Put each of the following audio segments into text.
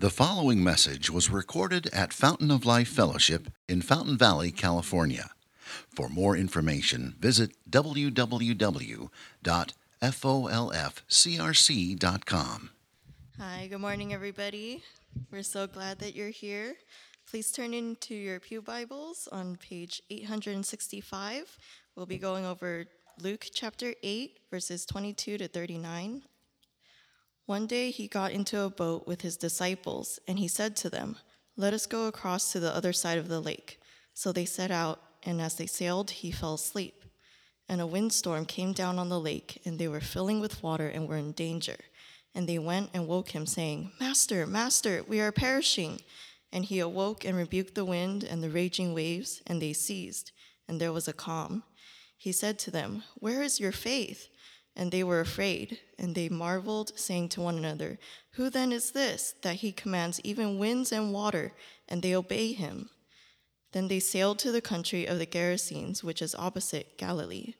The following message was recorded at Fountain of Life Fellowship in Fountain Valley, California. For more information, visit www.folfcrc.com. Hi, good morning, everybody. We're so glad that you're here. Please turn into your Pew Bibles on page 865. We'll be going over Luke chapter 8, verses 22 to 39. One day he got into a boat with his disciples, and he said to them, Let us go across to the other side of the lake. So they set out, and as they sailed, he fell asleep. And a windstorm came down on the lake, and they were filling with water and were in danger. And they went and woke him, saying, Master, Master, we are perishing. And he awoke and rebuked the wind and the raging waves, and they ceased, and there was a calm. He said to them, Where is your faith? And they were afraid, and they marveled, saying to one another, Who then is this, that he commands even winds and water, and they obey him? Then they sailed to the country of the Gerasenes, which is opposite Galilee.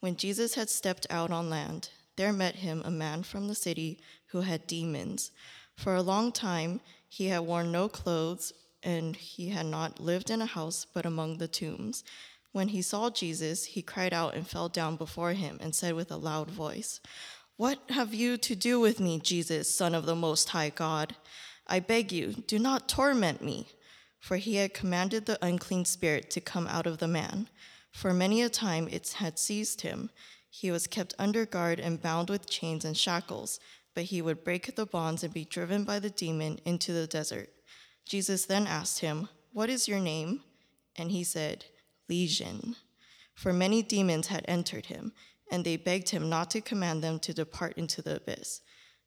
When Jesus had stepped out on land, there met him a man from the city who had demons. For a long time he had worn no clothes, and he had not lived in a house, but among the tombs. When he saw Jesus, he cried out and fell down before him and said with a loud voice, What have you to do with me, Jesus, Son of the Most High God? I beg you, do not torment me. For he had commanded the unclean spirit to come out of the man. For many a time it had seized him. He was kept under guard and bound with chains and shackles, but he would break the bonds and be driven by the demon into the desert. Jesus then asked him, What is your name? And he said, Legion, for many demons had entered him, and they begged him not to command them to depart into the abyss.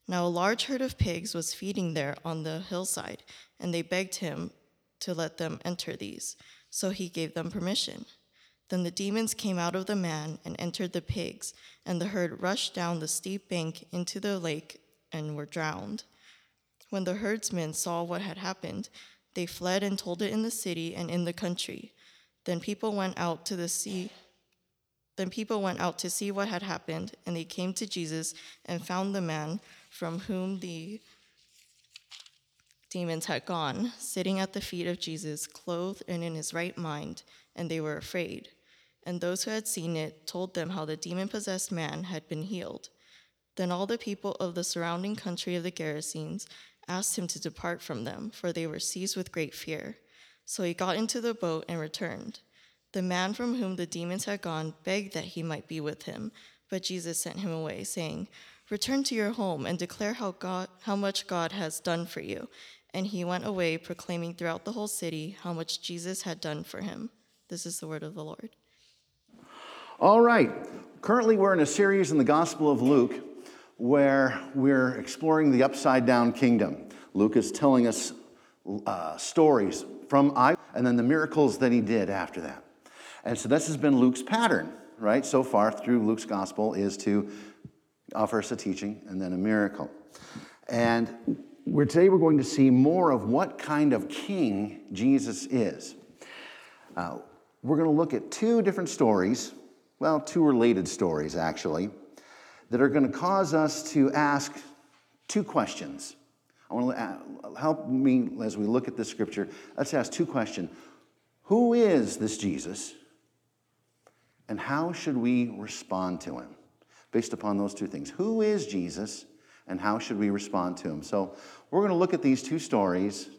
Now a large herd of pigs was feeding there on the hillside, and they begged him to let them enter these. So he gave them permission. Then the demons came out of the man and entered the pigs, and the herd rushed down the steep bank into the lake and were drowned. When the herdsmen saw what had happened, they fled and told it in the city and in the country. Then people went out to the sea. Then people went out to see what had happened, and they came to Jesus and found the man from whom the demons had gone, sitting at the feet of Jesus, clothed and in his right mind, and they were afraid. And those who had seen it told them how the demon possessed man had been healed. Then all the people of the surrounding country of the Gerasenes asked him to depart from them, for they were seized with great fear. So he got into the boat and returned. The man from whom the demons had gone begged that he might be with him, but Jesus sent him away, saying, Return to your home and declare how, God, how much God has done for you. And he went away, proclaiming throughout the whole city how much Jesus had done for him. This is the word of the Lord. All right. Currently, we're in a series in the Gospel of Luke where we're exploring the upside down kingdom. Luke is telling us uh, stories from I, and then the miracles that he did after that. And so this has been Luke's pattern, right? So far through Luke's gospel is to offer us a teaching and then a miracle. And we're, today we're going to see more of what kind of king Jesus is. Uh, we're going to look at two different stories, well, two related stories actually, that are going to cause us to ask two questions. I want to uh, help me as we look at this scripture. Let's ask two questions. Who is this Jesus? And how should we respond to him? Based upon those two things. Who is Jesus? And how should we respond to him? So, we're going to look at these two stories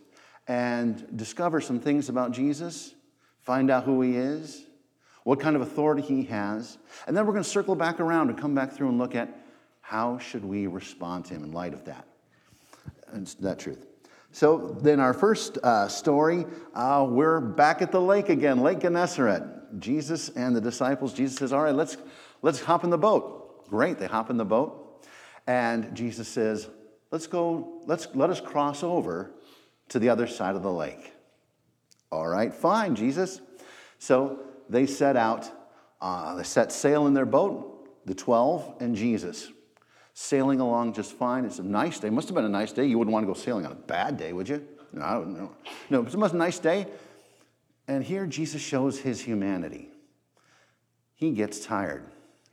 and discover some things about Jesus, find out who he is, what kind of authority he has, and then we're going to circle back around and come back through and look at how should we respond to him in light of that that truth. So then our first uh, story, uh, we're back at the lake again, Lake Gennesaret. Jesus and the disciples, Jesus says, all right, let's, let's hop in the boat. Great, they hop in the boat. And Jesus says, let's go, let's, let us cross over to the other side of the lake. All right, fine, Jesus. So they set out, uh, they set sail in their boat, the 12 and Jesus sailing along just fine. It's a nice day. Must have been a nice day. You wouldn't want to go sailing on a bad day, would you? No, I don't know. No, it was a nice day. And here Jesus shows his humanity. He gets tired.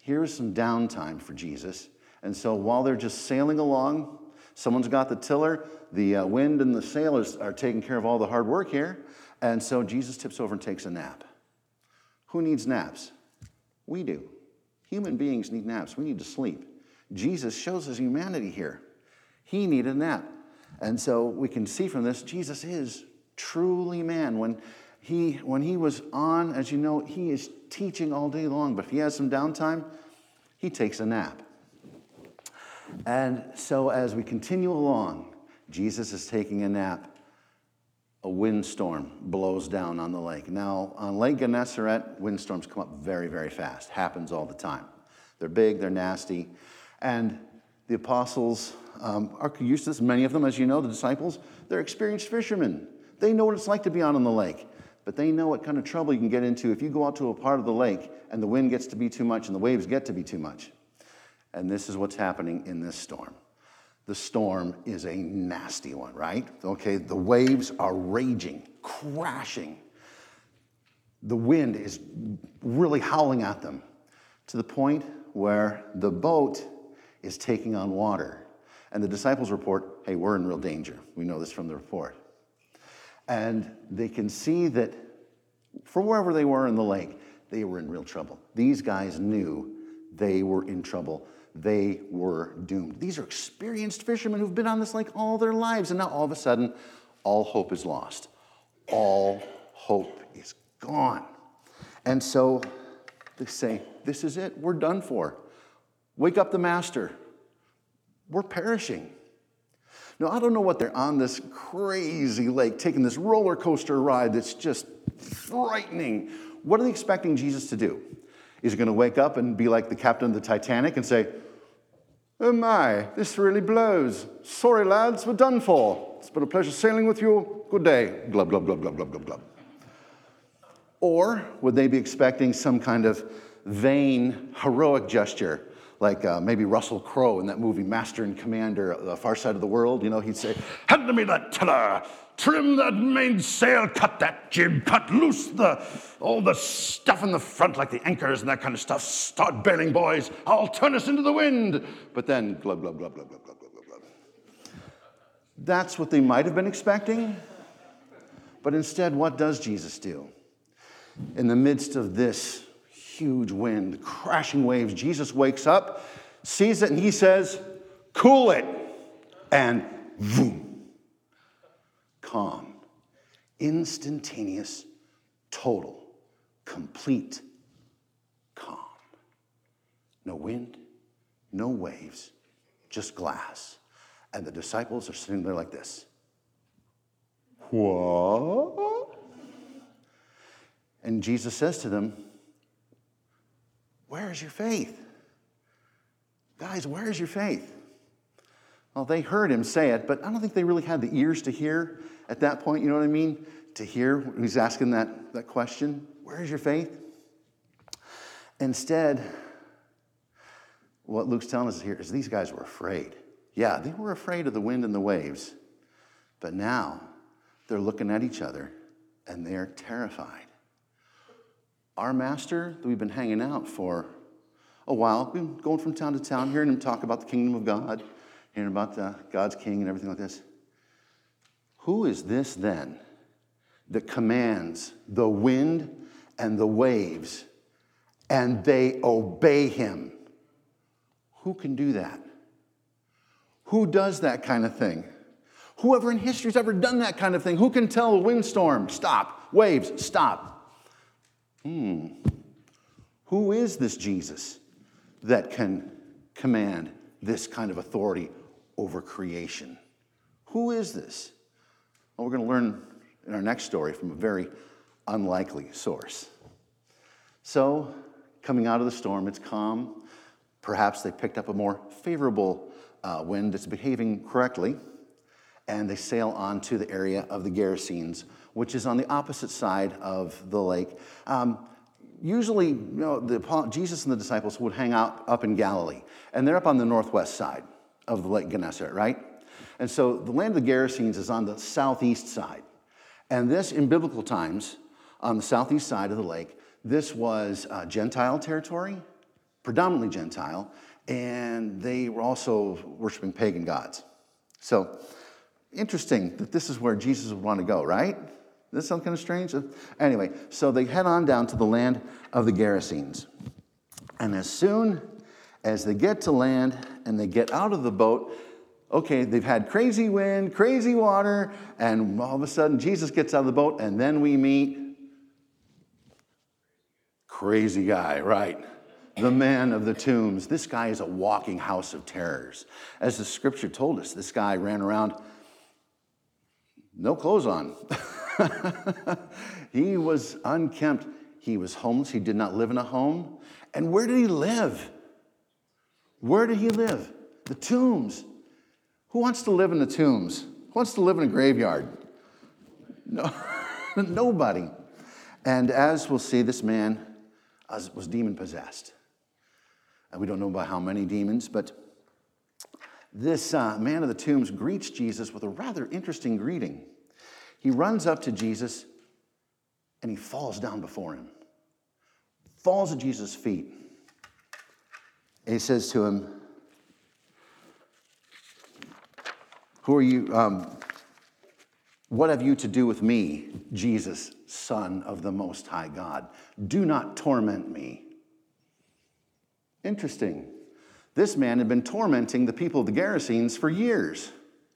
Here's some downtime for Jesus. And so while they're just sailing along, Someone's got the tiller, the uh, wind and the sailors are taking care of all the hard work here. And so Jesus tips over and takes a nap. Who needs naps? We do. Human beings need naps. We need to sleep. Jesus shows his humanity here. He needed a nap. And so we can see from this, Jesus is truly man. When he, when he was on, as you know, he is teaching all day long, but if he has some downtime, he takes a nap. And so as we continue along, Jesus is taking a nap. A windstorm blows down on the lake. Now, on Lake Gennesaret, windstorms come up very, very fast. Happens all the time. They're big, they're nasty. And the apostles um, are used to this. Many of them, as you know, the disciples, they're experienced fishermen. They know what it's like to be out on the lake, but they know what kind of trouble you can get into if you go out to a part of the lake and the wind gets to be too much and the waves get to be too much. And this is what's happening in this storm. The storm is a nasty one, right? Okay, the waves are raging, crashing. The wind is really howling at them to the point where the boat is taking on water. And the disciples report, hey, we're in real danger. We know this from the report. And they can see that from wherever they were in the lake, they were in real trouble. These guys knew they were in trouble they were doomed. These are experienced fishermen who've been on this lake all their lives, and now all of a sudden, all hope is lost. All hope is gone. And so they say, This is it. We're done for. Wake up the master. We're perishing. Now, I don't know what they're on this crazy lake, taking this roller coaster ride that's just frightening. What are they expecting Jesus to do? Is he going to wake up and be like the captain of the Titanic and say, Oh my, this really blows. Sorry, lads, we're done for. It's been a pleasure sailing with you. Good day. Glub, glub, glub, glub, glub, glub, glub. Or would they be expecting some kind of vain, heroic gesture, like uh, maybe Russell Crowe in that movie Master and Commander, The Far Side of the World? You know, he'd say, Hand me that tiller, Trim that mainsail, cut that jib, cut loose the all the stuff in the front, like the anchors and that kind of stuff. Start bailing, boys. I'll turn us into the wind. But then, glub, glub, glub, glub, glub, glub, glub, glub. That's what they might have been expecting. But instead, what does Jesus do? In the midst of this huge wind, crashing waves, Jesus wakes up, sees it, and he says, Cool it. And boom calm, instantaneous, total, complete calm. No wind, no waves, just glass. And the disciples are sitting there like this. What? And Jesus says to them, Where is your faith? Guys, where is your faith? Well, they heard him say it, but I don't think they really had the ears to hear at that point, you know what I mean? To hear he's asking that, that question Where is your faith? Instead, what Luke's telling us here is these guys were afraid. Yeah, they were afraid of the wind and the waves, but now they're looking at each other and they're terrified. Our master that we've been hanging out for a while, we've been going from town to town, hearing him talk about the kingdom of God, hearing about God's king and everything like this. Who is this then that commands the wind and the waves and they obey him? Who can do that? Who does that kind of thing? Whoever in history has ever done that kind of thing, who can tell a windstorm, stop, waves, stop? Hmm. Who is this Jesus that can command this kind of authority over creation? Who is this? Well, we're going to learn in our next story from a very unlikely source. So, coming out of the storm, it's calm. Perhaps they picked up a more favorable uh, wind that's behaving correctly, and they sail on to the area of the Gerasenes, which is on the opposite side of the lake. Um, usually, you know, the, Jesus and the disciples would hang out up in Galilee, and they're up on the northwest side of the Lake Gennesaret, right? And so the land of the Gerasenes is on the southeast side. And this, in biblical times, on the southeast side of the lake, this was uh, Gentile territory, predominantly Gentile, and they were also worshiping pagan gods. So, interesting that this is where Jesus would want to go, right? This sounds kind of strange. Anyway, so they head on down to the land of the Gerasenes. And as soon as they get to land and they get out of the boat, okay, they've had crazy wind, crazy water, and all of a sudden Jesus gets out of the boat, and then we meet crazy guy, right? The man of the tombs. This guy is a walking house of terrors. As the scripture told us, this guy ran around no clothes on. he was unkempt. He was homeless. He did not live in a home. And where did he live? Where did he live? The tombs. Who wants to live in the tombs? Who wants to live in a graveyard? No, nobody. And as we'll see, this man was demon possessed. And we don't know about how many demons, but this uh, man of the tombs greets Jesus with a rather interesting greeting. He runs up to Jesus and he falls down before him, falls at Jesus' feet. And he says to him, Who are you? Um, what have you to do with me, Jesus, Son of the Most High God? Do not torment me. Interesting. This man had been tormenting the people of the Gerasenes for years,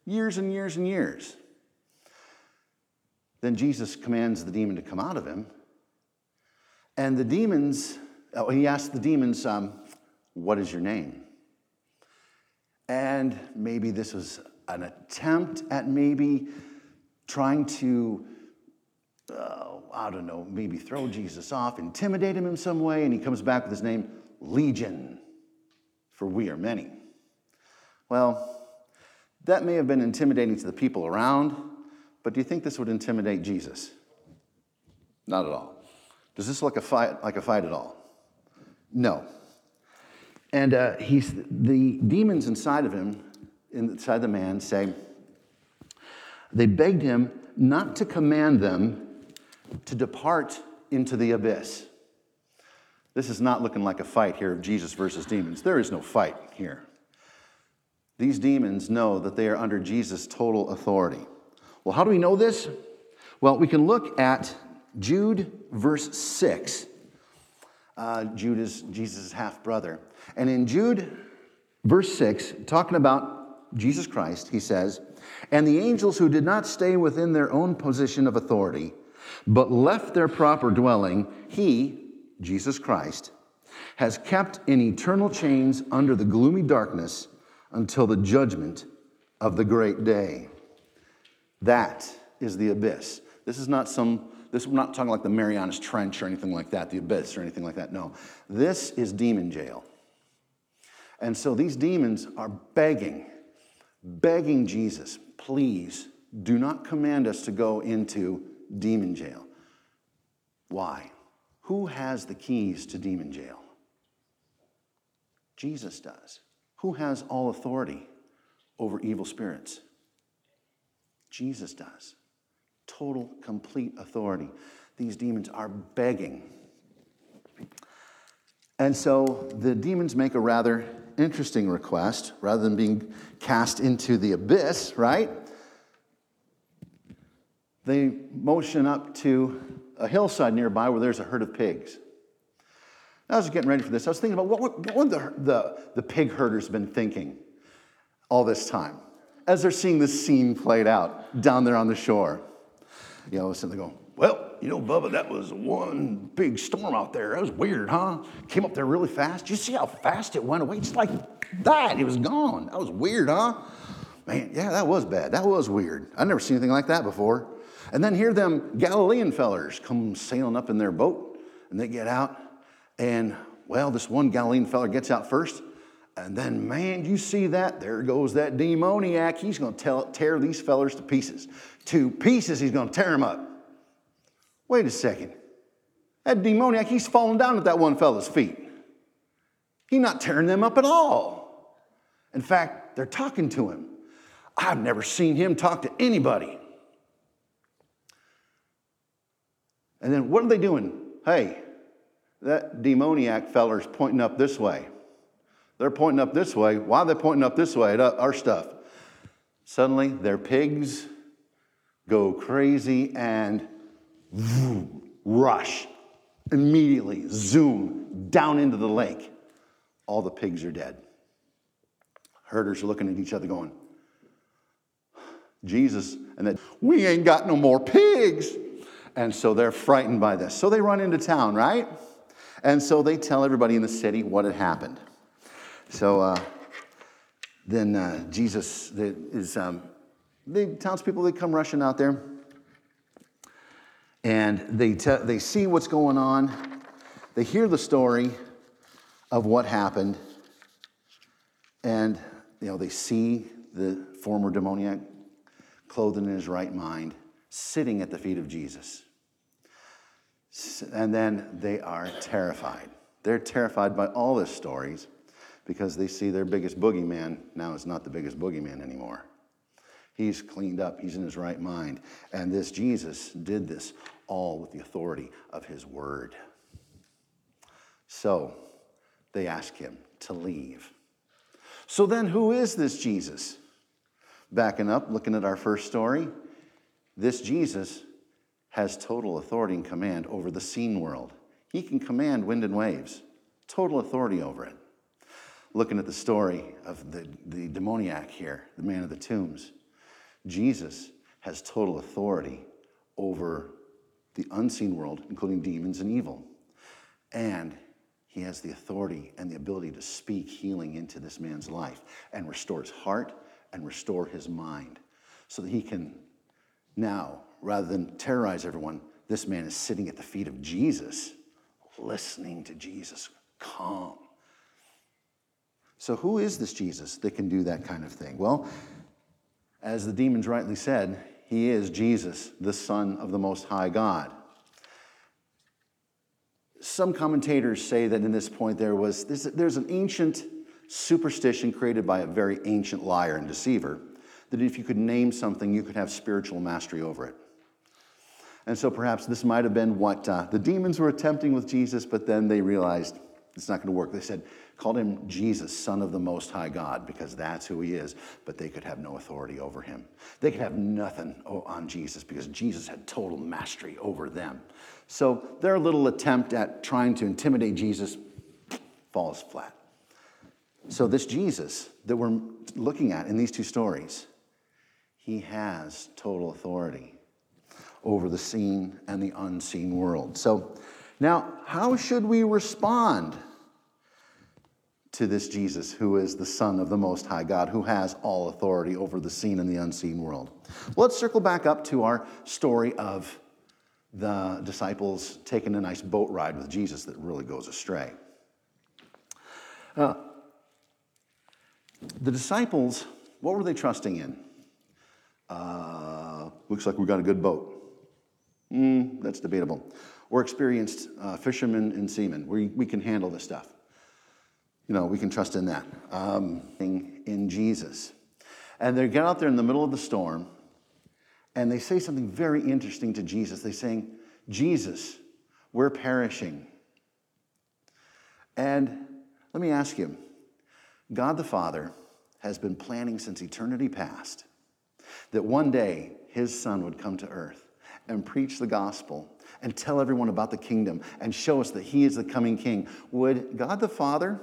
years and years and years. Then Jesus commands the demon to come out of him. And the demons, oh, he asks the demons, um, What is your name? And maybe this was an attempt at maybe trying to, uh, I don't know, maybe throw Jesus off, intimidate him in some way, and he comes back with his name, Legion, for we are many. Well, that may have been intimidating to the people around, but do you think this would intimidate Jesus? Not at all. Does this look a fight, like a fight at all? No. And uh, he's, the demons inside of him inside the man say, they begged him not to command them to depart into the abyss. This is not looking like a fight here of Jesus versus demons. There is no fight here. These demons know that they are under Jesus' total authority. Well, how do we know this? Well, we can look at Jude, verse 6. Uh, Jude is Jesus' half brother. And in Jude, verse 6, talking about Jesus Christ, he says, and the angels who did not stay within their own position of authority, but left their proper dwelling, he, Jesus Christ, has kept in eternal chains under the gloomy darkness until the judgment of the great day. That is the abyss. This is not some, this, we're not talking like the Marianas Trench or anything like that, the abyss or anything like that. No. This is demon jail. And so these demons are begging begging Jesus, please do not command us to go into demon jail. Why? Who has the keys to demon jail? Jesus does. Who has all authority over evil spirits? Jesus does. Total, complete authority. These demons are begging. And so the demons make a rather interesting request rather than being cast into the abyss, right? They motion up to a hillside nearby where there's a herd of pigs. I was getting ready for this. I was thinking about what, what, what the, the, the pig herders been thinking all this time as they're seeing this scene played out down there on the shore. You know, sitting there going, well, you know, Bubba, that was one big storm out there. That was weird, huh? Came up there really fast. You see how fast it went away? Just like that, it was gone. That was weird, huh? Man, yeah, that was bad. That was weird. I've never seen anything like that before. And then here them Galilean fellers come sailing up in their boat, and they get out, and well, this one Galilean feller gets out first, and then, man, you see that? There goes that demoniac. He's going to tear these fellers to pieces. To pieces, he's going to tear them up. Wait a second. That demoniac, he's falling down at that one fellow's feet. He's not tearing them up at all. In fact, they're talking to him. I've never seen him talk to anybody. And then what are they doing? Hey, that demoniac feller's pointing up this way. They're pointing up this way. Why are they pointing up this way at our stuff? Suddenly, their pigs go crazy and rush immediately, zoom down into the lake. All the pigs are dead. Herders are looking at each other going, Jesus, and then, we ain't got no more pigs. And so they're frightened by this. So they run into town, right? And so they tell everybody in the city what had happened. So uh, then uh, Jesus is, um, the townspeople, they come rushing out there and they, te- they see what's going on. They hear the story of what happened. And, you know, they see the former demoniac clothed in his right mind, sitting at the feet of Jesus. And then they are terrified. They're terrified by all the stories because they see their biggest boogeyman now is not the biggest boogeyman anymore. He's cleaned up, he's in his right mind. And this Jesus did this all with the authority of his word. So they ask him to leave. So then, who is this Jesus? Backing up, looking at our first story, this Jesus has total authority and command over the seen world. He can command wind and waves, total authority over it. Looking at the story of the, the demoniac here, the man of the tombs, Jesus has total authority over the unseen world, including demons and evil. And he has the authority and the ability to speak healing into this man's life and restore his heart and restore his mind so that he can now, rather than terrorize everyone, this man is sitting at the feet of Jesus, listening to Jesus, calm. So, who is this Jesus that can do that kind of thing? Well, as the demons rightly said, he is Jesus, the Son of the Most High God. Some commentators say that in this point there was there's, there's an ancient superstition created by a very ancient liar and deceiver that if you could name something, you could have spiritual mastery over it. And so perhaps this might have been what uh, the demons were attempting with Jesus, but then they realized it's not going to work. They said, called him Jesus, Son of the Most High God, because that's who he is, but they could have no authority over him. They could have nothing on Jesus because Jesus had total mastery over them. So their little attempt at trying to intimidate Jesus falls flat. So, this Jesus that we're looking at in these two stories, he has total authority over the seen and the unseen world. So, now, how should we respond to this Jesus who is the Son of the Most High God, who has all authority over the seen and the unseen world? Let's circle back up to our story of the disciples taking a nice boat ride with Jesus that really goes astray. Uh, the disciples, what were they trusting in? Uh, looks like we got a good boat. Mm, that's debatable. We're experienced uh, fishermen and seamen. We, we can handle this stuff. You know, we can trust in that. Um, in Jesus. And they get out there in the middle of the storm and they say something very interesting to Jesus. They're saying, Jesus, we're perishing. And let me ask you God the Father has been planning since eternity past that one day his son would come to earth and preach the gospel and tell everyone about the kingdom and show us that he is the coming king. Would God the Father,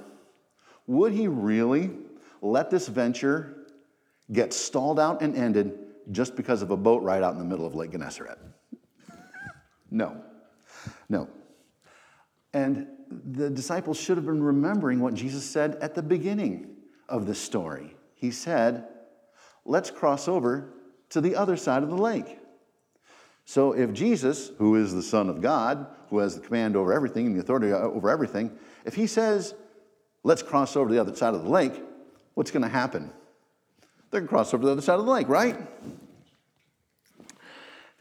would he really let this venture get stalled out and ended just because of a boat ride out in the middle of Lake Gennesaret? No, no. And the disciples should have been remembering what Jesus said at the beginning of this story. He said, Let's cross over to the other side of the lake. So if Jesus, who is the Son of God, who has the command over everything and the authority over everything, if he says, Let's cross over to the other side of the lake, what's going to happen? They're going to cross over to the other side of the lake, right?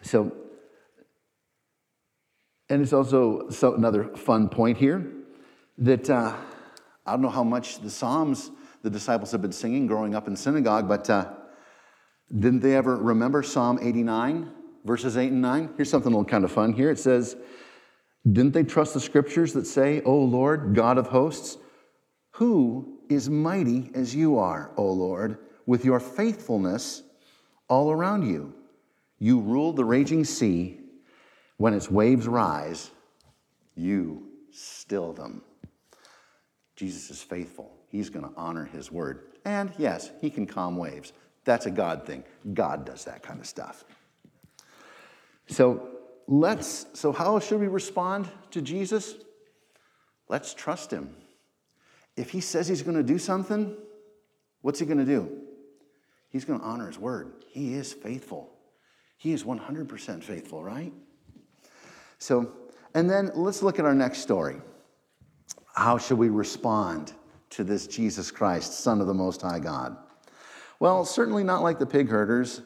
So and it's also so another fun point here that uh, I don't know how much the Psalms the disciples have been singing growing up in synagogue, but uh, didn't they ever remember Psalm 89, verses 8 and 9? Here's something a little kind of fun here. It says, Didn't they trust the scriptures that say, O Lord, God of hosts, who is mighty as you are, O Lord? With your faithfulness, all around you. You rule the raging sea. When its waves rise, you still them. Jesus is faithful. He's going to honor his word. And yes, he can calm waves. That's a God thing. God does that kind of stuff. So let's so how should we respond to Jesus? Let's trust him. If he says he's going to do something, what's he going to do? He's going to honor his word. He is faithful. He is 100% faithful, right? So, and then let's look at our next story. How should we respond to this Jesus Christ, Son of the Most High God? Well, certainly not like the pig herders.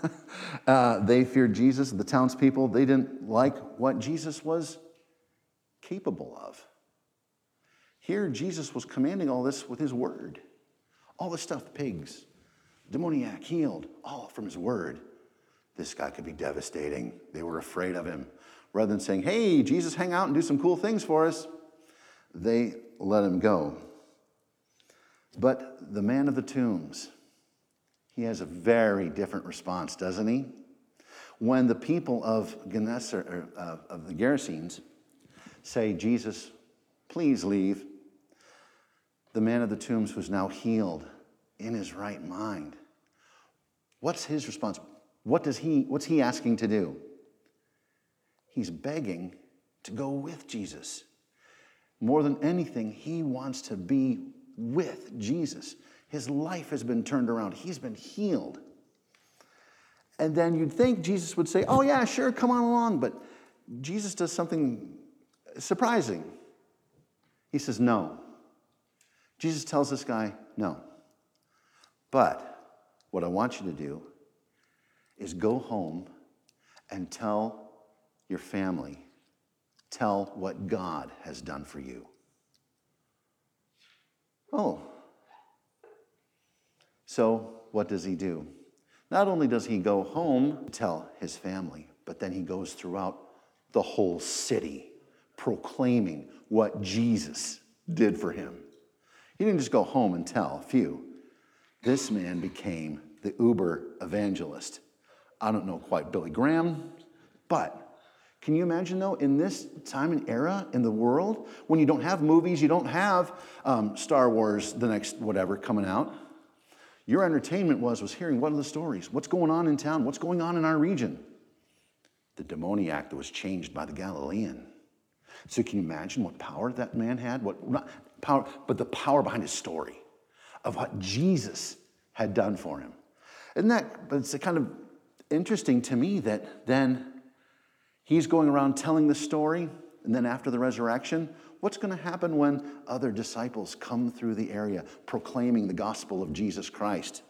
uh, they feared Jesus. The townspeople, they didn't like what Jesus was capable of. Here, Jesus was commanding all this with his word. All the stuff, pigs, demoniac, healed, all from his word. This guy could be devastating. They were afraid of him. Rather than saying, hey, Jesus, hang out and do some cool things for us, they let him go. But the man of the tombs, he has a very different response, doesn't he? When the people of Gennesaret, uh, of the Gerasenes say, Jesus, please leave, the man of the tombs who's now healed in his right mind, what's his response? What does he, what's he asking to do? He's begging to go with Jesus. More than anything, he wants to be with Jesus. His life has been turned around, he's been healed. And then you'd think Jesus would say, Oh, yeah, sure, come on along. But Jesus does something surprising. He says, No. Jesus tells this guy, No. But what I want you to do is go home and tell your family, tell what God has done for you. Oh. So, what does he do? Not only does he go home, to tell his family, but then he goes throughout the whole city proclaiming what Jesus did for him. He didn't just go home and tell a few. This man became the uber evangelist. I don't know quite Billy Graham, but can you imagine, though, in this time and era in the world, when you don't have movies, you don't have um, Star Wars, the next whatever coming out, your entertainment was, was hearing what are the stories? What's going on in town? What's going on in our region? The demoniac that was changed by the Galilean. So can you imagine what power that man had? What power, but the power behind his story of what Jesus had done for him. Isn't that, but it's kind of interesting to me that then He's going around telling the story, and then after the resurrection, what's going to happen when other disciples come through the area proclaiming the gospel of Jesus Christ?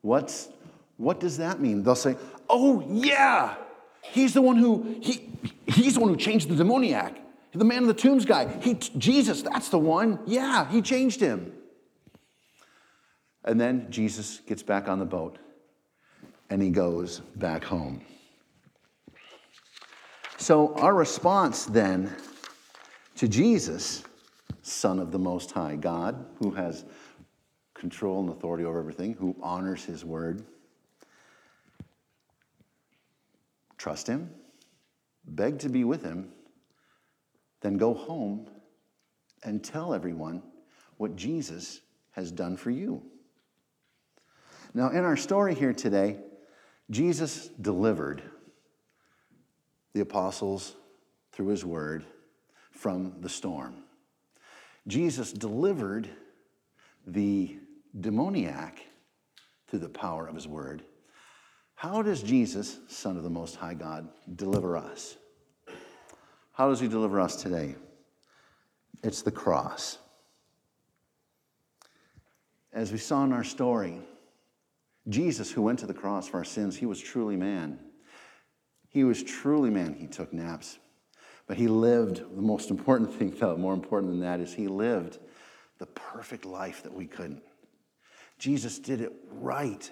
What's, what does that mean? They'll say, Oh, yeah, he's the one who, he, he's the one who changed the demoniac. The man in the tombs guy. He, Jesus, that's the one. Yeah, he changed him. And then Jesus gets back on the boat and he goes back home. So, our response then to Jesus, Son of the Most High God, who has control and authority over everything, who honors his word, trust him, beg to be with him, then go home and tell everyone what Jesus has done for you. Now, in our story here today, Jesus delivered the apostles through his word from the storm. Jesus delivered the demoniac through the power of his word. How does Jesus, Son of the Most High God, deliver us? How does he deliver us today? It's the cross. As we saw in our story, Jesus, who went to the cross for our sins, he was truly man. He was truly man. He took naps. But he lived, the most important thing, though, more important than that, is he lived the perfect life that we couldn't. Jesus did it right,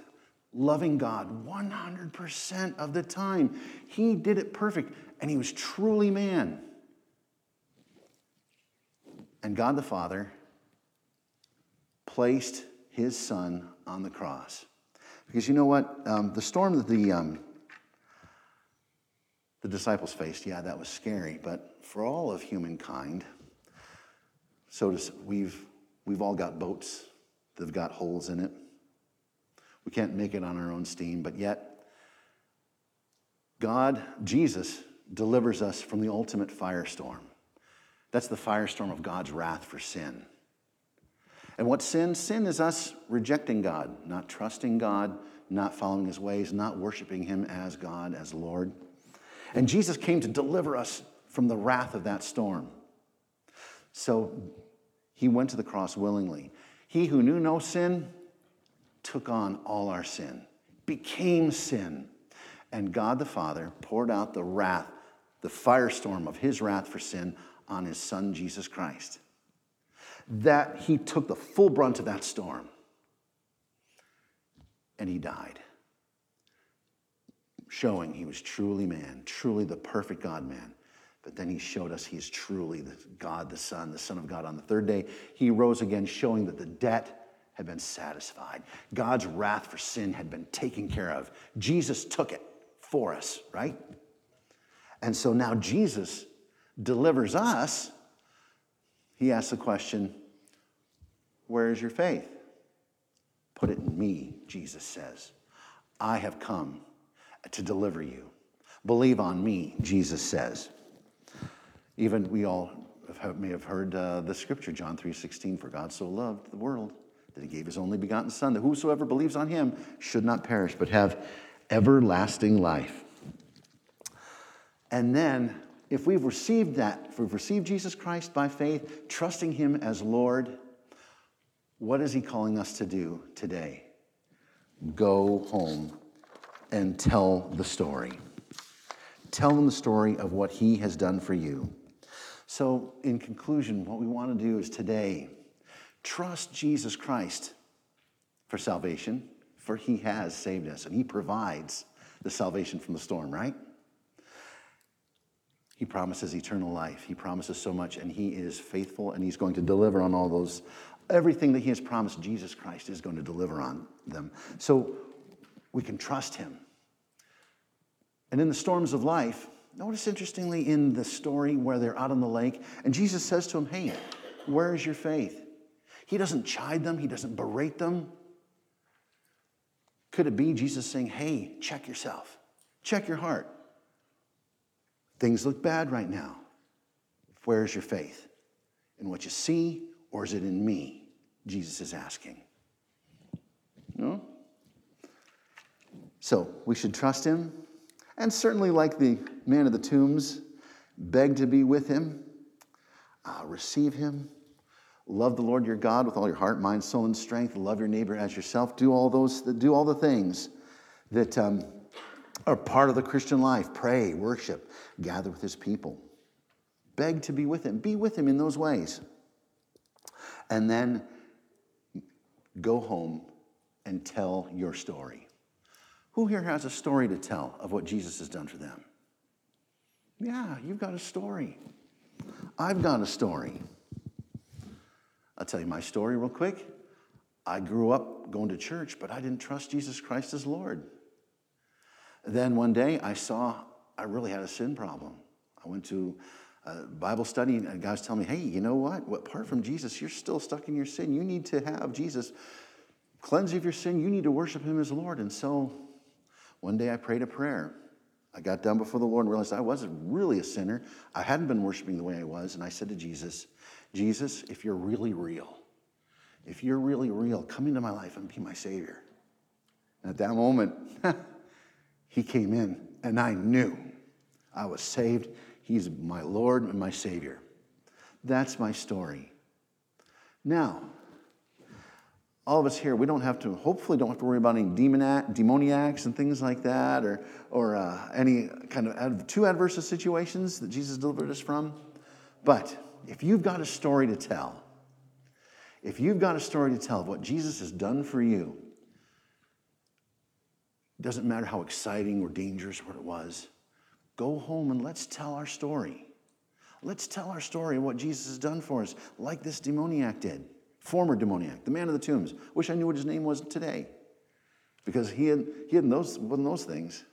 loving God 100% of the time. He did it perfect, and he was truly man. And God the Father placed his son on the cross Because you know what? Um, the storm that the, um, the disciples faced, yeah, that was scary. But for all of humankind, so does, we've, we've all got boats that have got holes in it. We can't make it on our own steam, but yet, God, Jesus, delivers us from the ultimate firestorm. That's the firestorm of God's wrath for sin. And what sin? Sin is us rejecting God, not trusting God, not following his ways, not worshiping him as God, as Lord. And Jesus came to deliver us from the wrath of that storm. So he went to the cross willingly. He who knew no sin took on all our sin, became sin. And God the Father poured out the wrath, the firestorm of his wrath for sin on his son Jesus Christ that he took the full brunt of that storm and he died, showing he was truly man, truly the perfect God man. But then he showed us he is truly the God, the Son, the Son of God. On the third day, he rose again, showing that the debt had been satisfied. God's wrath for sin had been taken care of. Jesus took it for us, right? And so now Jesus delivers us he asks the question, Where is your faith? Put it in me, Jesus says. I have come to deliver you. Believe on me, Jesus says. Even we all have, may have heard uh, the scripture, John 3.16, For God so loved the world that he gave his only begotten Son, that whosoever believes on him should not perish, but have everlasting life. And then if we've received that, if we've received Jesus Christ by faith, trusting Him as Lord, what is He calling us to do today? Go home and tell the story. Tell them the story of what He has done for you. So, in conclusion, what we want to do is today trust Jesus Christ for salvation, for He has saved us and He provides the salvation from the storm, right? He promises eternal life. He promises so much, and He is faithful, and He's going to deliver on all those. Everything that He has promised, Jesus Christ is going to deliver on them. So we can trust Him. And in the storms of life, notice interestingly in the story where they're out on the lake, and Jesus says to them, Hey, where is your faith? He doesn't chide them, He doesn't berate them. Could it be Jesus saying, Hey, check yourself, check your heart? Things look bad right now. Where's your faith? In what you see, or is it in me? Jesus is asking. No? So we should trust him, and certainly, like the man of the tombs, beg to be with him, uh, receive him, love the Lord your God with all your heart, mind, soul, and strength. Love your neighbor as yourself. Do all those. Do all the things that um, are part of the Christian life. Pray, worship, gather with his people. Beg to be with him. Be with him in those ways. And then go home and tell your story. Who here has a story to tell of what Jesus has done for them? Yeah, you've got a story. I've got a story. I'll tell you my story real quick. I grew up going to church, but I didn't trust Jesus Christ as Lord. Then one day I saw I really had a sin problem. I went to Bible study and was telling me, hey, you know what? Apart from Jesus, you're still stuck in your sin. You need to have Jesus cleanse you of your sin. You need to worship him as Lord. And so one day I prayed a prayer. I got down before the Lord and realized I wasn't really a sinner. I hadn't been worshiping the way I was. And I said to Jesus, Jesus, if you're really real, if you're really real, come into my life and be my Savior. And at that moment, He came in, and I knew I was saved. He's my Lord and my Savior. That's my story. Now, all of us here, we don't have to, hopefully, don't have to worry about any demoniacs and things like that, or, or uh, any kind of too adverse situations that Jesus delivered us from. But if you've got a story to tell, if you've got a story to tell of what Jesus has done for you, doesn't matter how exciting or dangerous what it was. Go home and let's tell our story. Let's tell our story of what Jesus has done for us, like this demoniac did. Former demoniac, the man of the tombs. Wish I knew what his name was today. because he had, he had those, wasn't those things.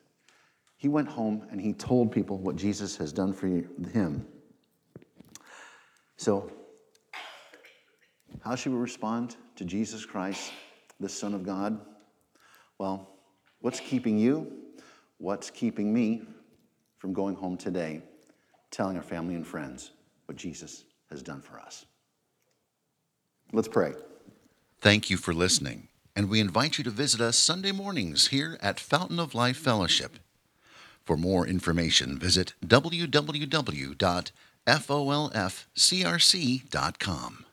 He went home and he told people what Jesus has done for him. So, how should we respond to Jesus Christ, the Son of God? Well, what's keeping you? What's keeping me from going home today, telling our family and friends what Jesus has done for us? Let's pray. Thank you for listening, and we invite you to visit us Sunday mornings here at Fountain of Life Fellowship. For more information, visit www.folfcrc.com.